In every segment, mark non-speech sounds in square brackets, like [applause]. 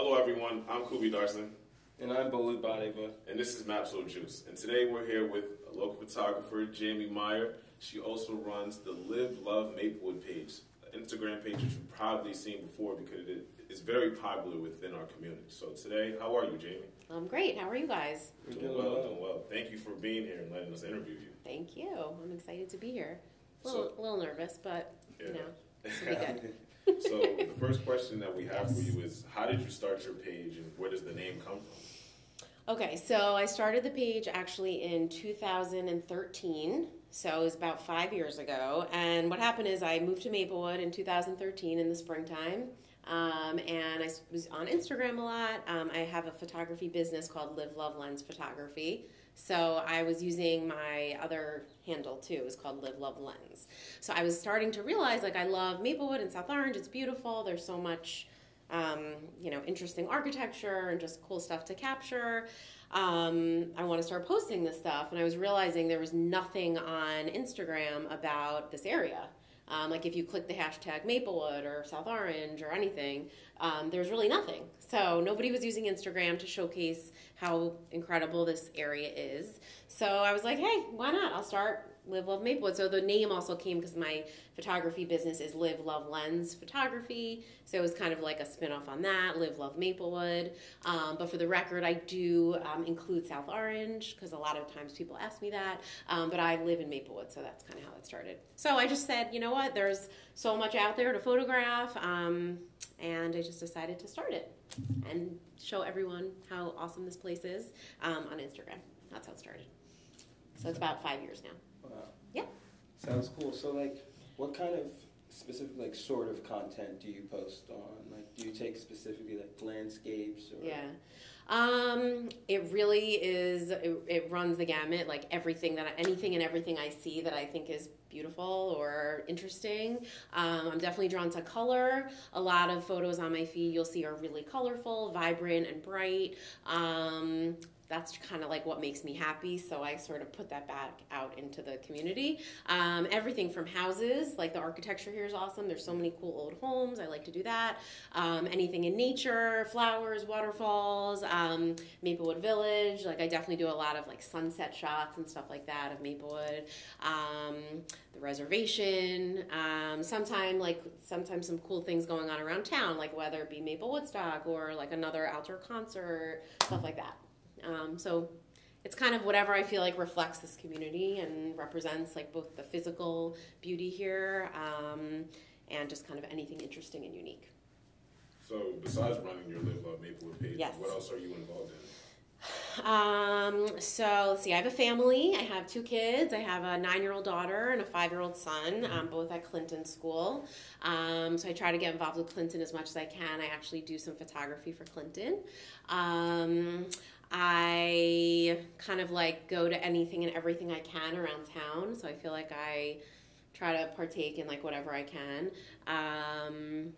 Hello, everyone. I'm Kubi Darson. And I'm Bolud Badeva. And this is Mapso Juice. And today we're here with a local photographer, Jamie Meyer. She also runs the Live Love Maplewood page, an Instagram page which you've probably seen before because it is very popular within our community. So today, how are you, Jamie? I'm great. How are you guys? Doing, doing well, well, doing well. Thank you for being here and letting us interview you. Thank you. I'm excited to be here. A little, so, a little nervous, but yeah. you know, this will be good. [laughs] so the first question that we have for you is how did you start your page and where does the name come from okay so i started the page actually in 2013 so it was about five years ago and what happened is i moved to maplewood in 2013 in the springtime um, and I was on Instagram a lot. Um, I have a photography business called Live Love Lens Photography. So I was using my other handle too. It's called Live Love Lens. So I was starting to realize like I love Maplewood and South Orange. It's beautiful. There's so much, um, you know, interesting architecture and just cool stuff to capture. Um, I want to start posting this stuff, and I was realizing there was nothing on Instagram about this area. Um, like if you click the hashtag Maplewood or South Orange or anything, um, there's really nothing. So nobody was using Instagram to showcase how incredible this area is. So I was like, hey, why not? I'll start Live Love Maplewood. So the name also came because my photography business is Live Love Lens Photography. So it was kind of like a spinoff on that, Live Love Maplewood. Um, but for the record, I do um, include South Orange because a lot of times people ask me that. Um, but I live in Maplewood, so that's kind of how it started. So I just said, you know what? There's so much out there to photograph, um, and I just decided to start it and show everyone how awesome this place is um, on Instagram. That's how it started. So it's about five years now. Wow. Yeah. Sounds cool. So like, what kind of specific like sort of content do you post on? Like, do you take specifically like landscapes or? Yeah. Um, it really is. It, it, runs the gamut. Like everything that anything and everything I see that I think is beautiful or interesting. Um, I'm definitely drawn to color. A lot of photos on my feed you'll see are really colorful, vibrant, and bright. Um, that's kind of like what makes me happy. So I sort of put that back out into the community. Um, everything from houses, like the architecture here is awesome. There's so many cool old homes. I like to do that. Um, anything in nature, flowers, waterfalls, um, Maplewood Village. Like I definitely do a lot of like sunset shots and stuff like that of Maplewood. Um, the reservation. Um, like sometimes some cool things going on around town, like whether it be Maplewoodstock or like another outdoor concert, stuff like that. Um, so it's kind of whatever I feel like reflects this community and represents like both the physical beauty here um, and just kind of anything interesting and unique. So besides running your Live Love Maplewood page, yes. what else are you involved in? Um, so let's see, I have a family. I have two kids. I have a nine year old daughter and a five year old son, um, both at Clinton School. Um, so I try to get involved with Clinton as much as I can. I actually do some photography for Clinton. I kind of like go to anything and everything I can around town. So I feel like I try to partake in like whatever I can. Um,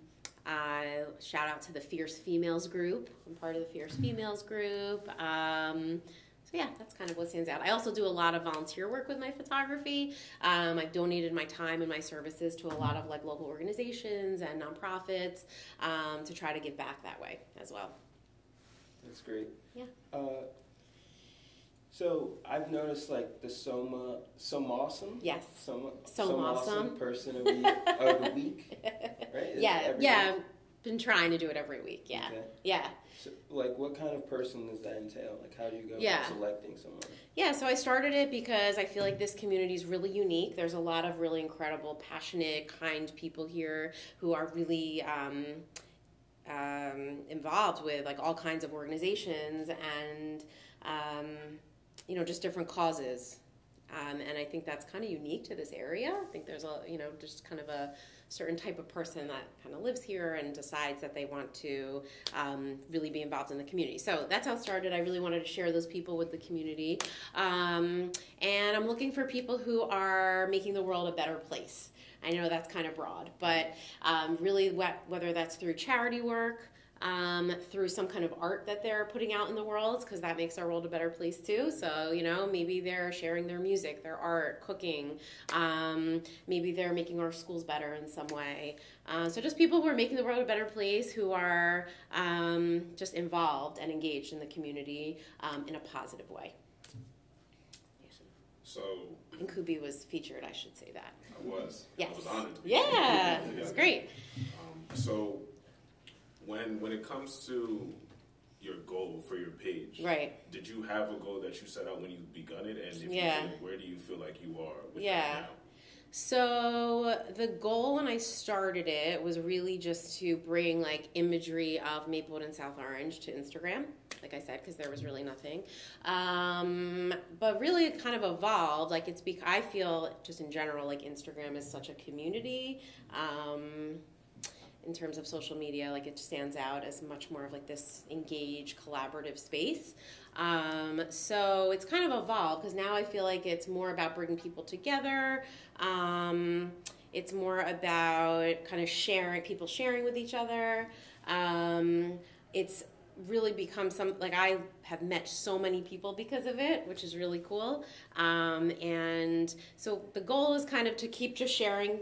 I shout out to the Fierce Females group. I'm part of the Fierce Females group. Um, so yeah, that's kind of what stands out. I also do a lot of volunteer work with my photography. Um, I've donated my time and my services to a lot of like local organizations and nonprofits um, to try to give back that way as well. That's great. Yeah. Uh, so I've noticed like the Soma Soma awesome. Yes. Soma Soma awesome person of the, of the week. Right? [laughs] Is yeah. Yeah. Been trying to do it every week. Yeah. Okay. Yeah. So, like, what kind of person does that entail? Like, how do you go yeah. about selecting someone? Yeah, so I started it because I feel like this community is really unique. There's a lot of really incredible, passionate, kind people here who are really um, um, involved with like all kinds of organizations and um, you know just different causes. Um, and I think that's kind of unique to this area. I think there's a you know just kind of a certain type of person that kind of lives here and decides that they want to um, really be involved in the community. So that's how it started. I really wanted to share those people with the community. Um, and I'm looking for people who are making the world a better place. I know that's kind of broad, but um, really, whether that's through charity work, um, through some kind of art that they're putting out in the world because that makes our world a better place too. So, you know, maybe they're sharing their music, their art, cooking. Um, maybe they're making our schools better in some way. Uh, so, just people who are making the world a better place, who are um, just involved and engaged in the community um, in a positive way. So And Kubi was featured, I should say that. I was. Yes. I was honored. Yeah, featured. it's great. Um, so when when it comes to your goal for your page, Right. did you have a goal that you set out when you begun it, and if Yeah. you did, where do you feel like you are with Yeah. that now? So the goal when I started it was really just to bring like imagery of Maplewood and South Orange to Instagram, like I said, because there was really nothing. Um, but really, it kind of evolved. Like it's because I feel just in general, like Instagram is such a community. Um, in terms of social media, like it stands out as much more of like this engaged, collaborative space. Um, so it's kind of evolved because now I feel like it's more about bringing people together. Um, it's more about kind of sharing, people sharing with each other. Um, it's really become some like I have met so many people because of it, which is really cool. Um, and so the goal is kind of to keep just sharing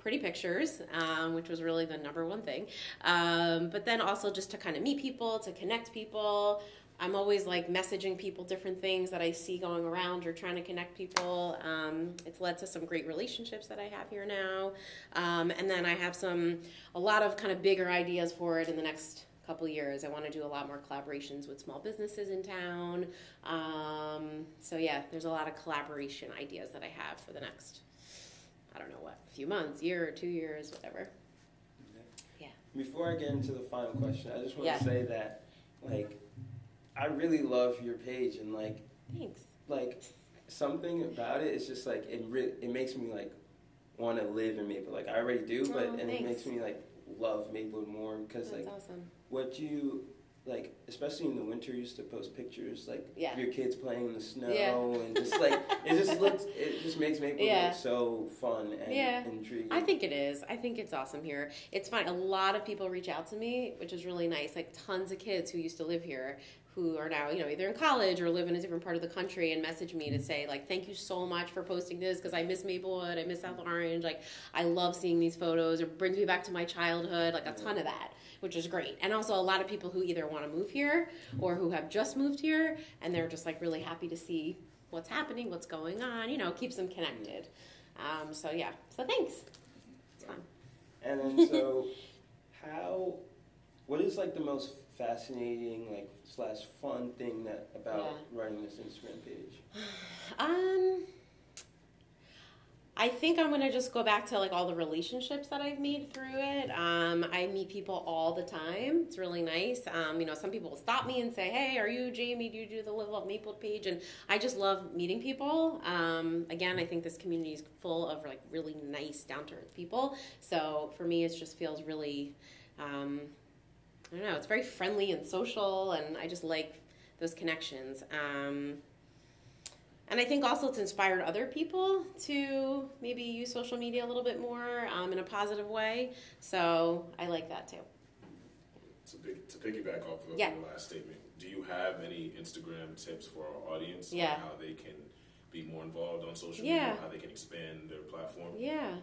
pretty pictures, um, which was really the number one thing. Um, but then also just to kind of meet people, to connect people. I'm always like messaging people different things that I see going around or trying to connect people. Um, it's led to some great relationships that I have here now. Um, and then I have some, a lot of kind of bigger ideas for it in the next couple years. I want to do a lot more collaborations with small businesses in town. Um, so yeah, there's a lot of collaboration ideas that I have for the next I don't know what, few months, year or two years, whatever. Yeah. Before I get into the final question, I just want Yeah. to say that, like, I really love your page and like, Thanks. like something about it. It's just like it. Re- it makes me like want to live in Maple. Like I already do, but Oh, and it thanks. makes me like love Maplewood more because That's like awesome. what you like, especially in the winter, you used to post pictures like Yeah. your kids playing in the snow Yeah. and just like it just [laughs] looks. It just makes Maplewood Yeah. look so fun and Yeah. intriguing. I think it is. I think it's awesome here. It's fun. A lot of people reach out to me, which is really nice. Like tons of kids who used to live here who are now, you know, either in college or live in a different part of the country and message me to say like, "Thank you so much for posting this because I miss Maplewood, I miss South Orange. Like, I love seeing these photos. It brings me back to my childhood. Like a ton of that, which is great. And also a lot of people who either want to move here or who have just moved here and they're just like really happy to see what's happening, what's going on. You know, keeps them connected. Um, so yeah. So thanks. It's fun. And then so, [laughs] how? What is like the most fascinating like slash fun thing that about running this Instagram page? [sighs] Um, I think I'm gonna just go back to like all the relationships that I've made through it. Um, I meet people all the time. It's really nice. Um, you know, some people will stop me and say, "Hey, are you Jamie? Do you do the Live Love Maple page?" And I just love meeting people. Um, again, I think this community is full of like really nice, down to earth people. So for me, it just feels really. I don't know. It's very friendly and social, and I just like those connections. Um, and I think also it's inspired other people to maybe use social media a little bit more um, in a positive way. So I like that too. To, big, to piggyback off of Yeah. your last statement, do you have any Instagram tips for our audience Yeah. on how they can be more involved on social Yeah. media, how they can expand their platform? Yeah.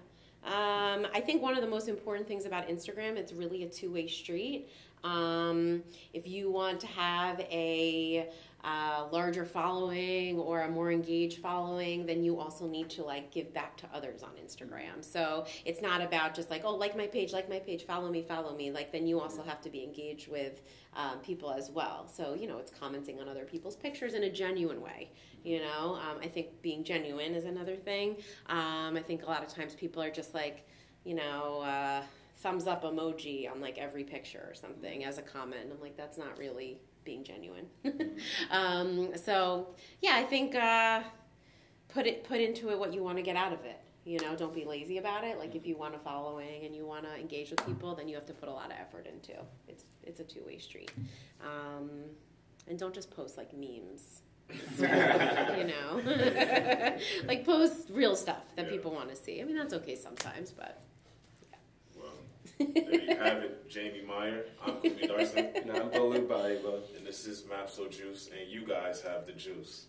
Um, I think one of the most important things about Instagram, it's really a two way street. Um, if you want to have a uh, larger following or a more engaged following, then you also need to like give back to others on Instagram. So it's not about just like, oh, like my page, like my page, follow me, follow me. Like then you also have to be engaged with um, people as well. So you know, it's commenting on other people's pictures in a genuine way. You know, um, I think being genuine is another thing. Um, I think a lot of times people are just like, you know. Uh, thumbs up emoji on like every picture or something as a comment. I'm like, that's not really being genuine. [laughs] um, so yeah, I think uh, put it put into it what you want to get out of it. You know, don't be lazy about it. Like if you want a following and you want to engage with people, then you have to put a lot of effort into. It's it's a two way street. Um, and don't just post like memes. [laughs] you know, [laughs] like post real stuff that Yeah. people want to see. I mean, that's okay sometimes, but there you [laughs] have it, Jamie Meyer. I'm Kumi Darson, And I'm Bolu Baiba. and this is Mapso Juice, and you guys have the juice.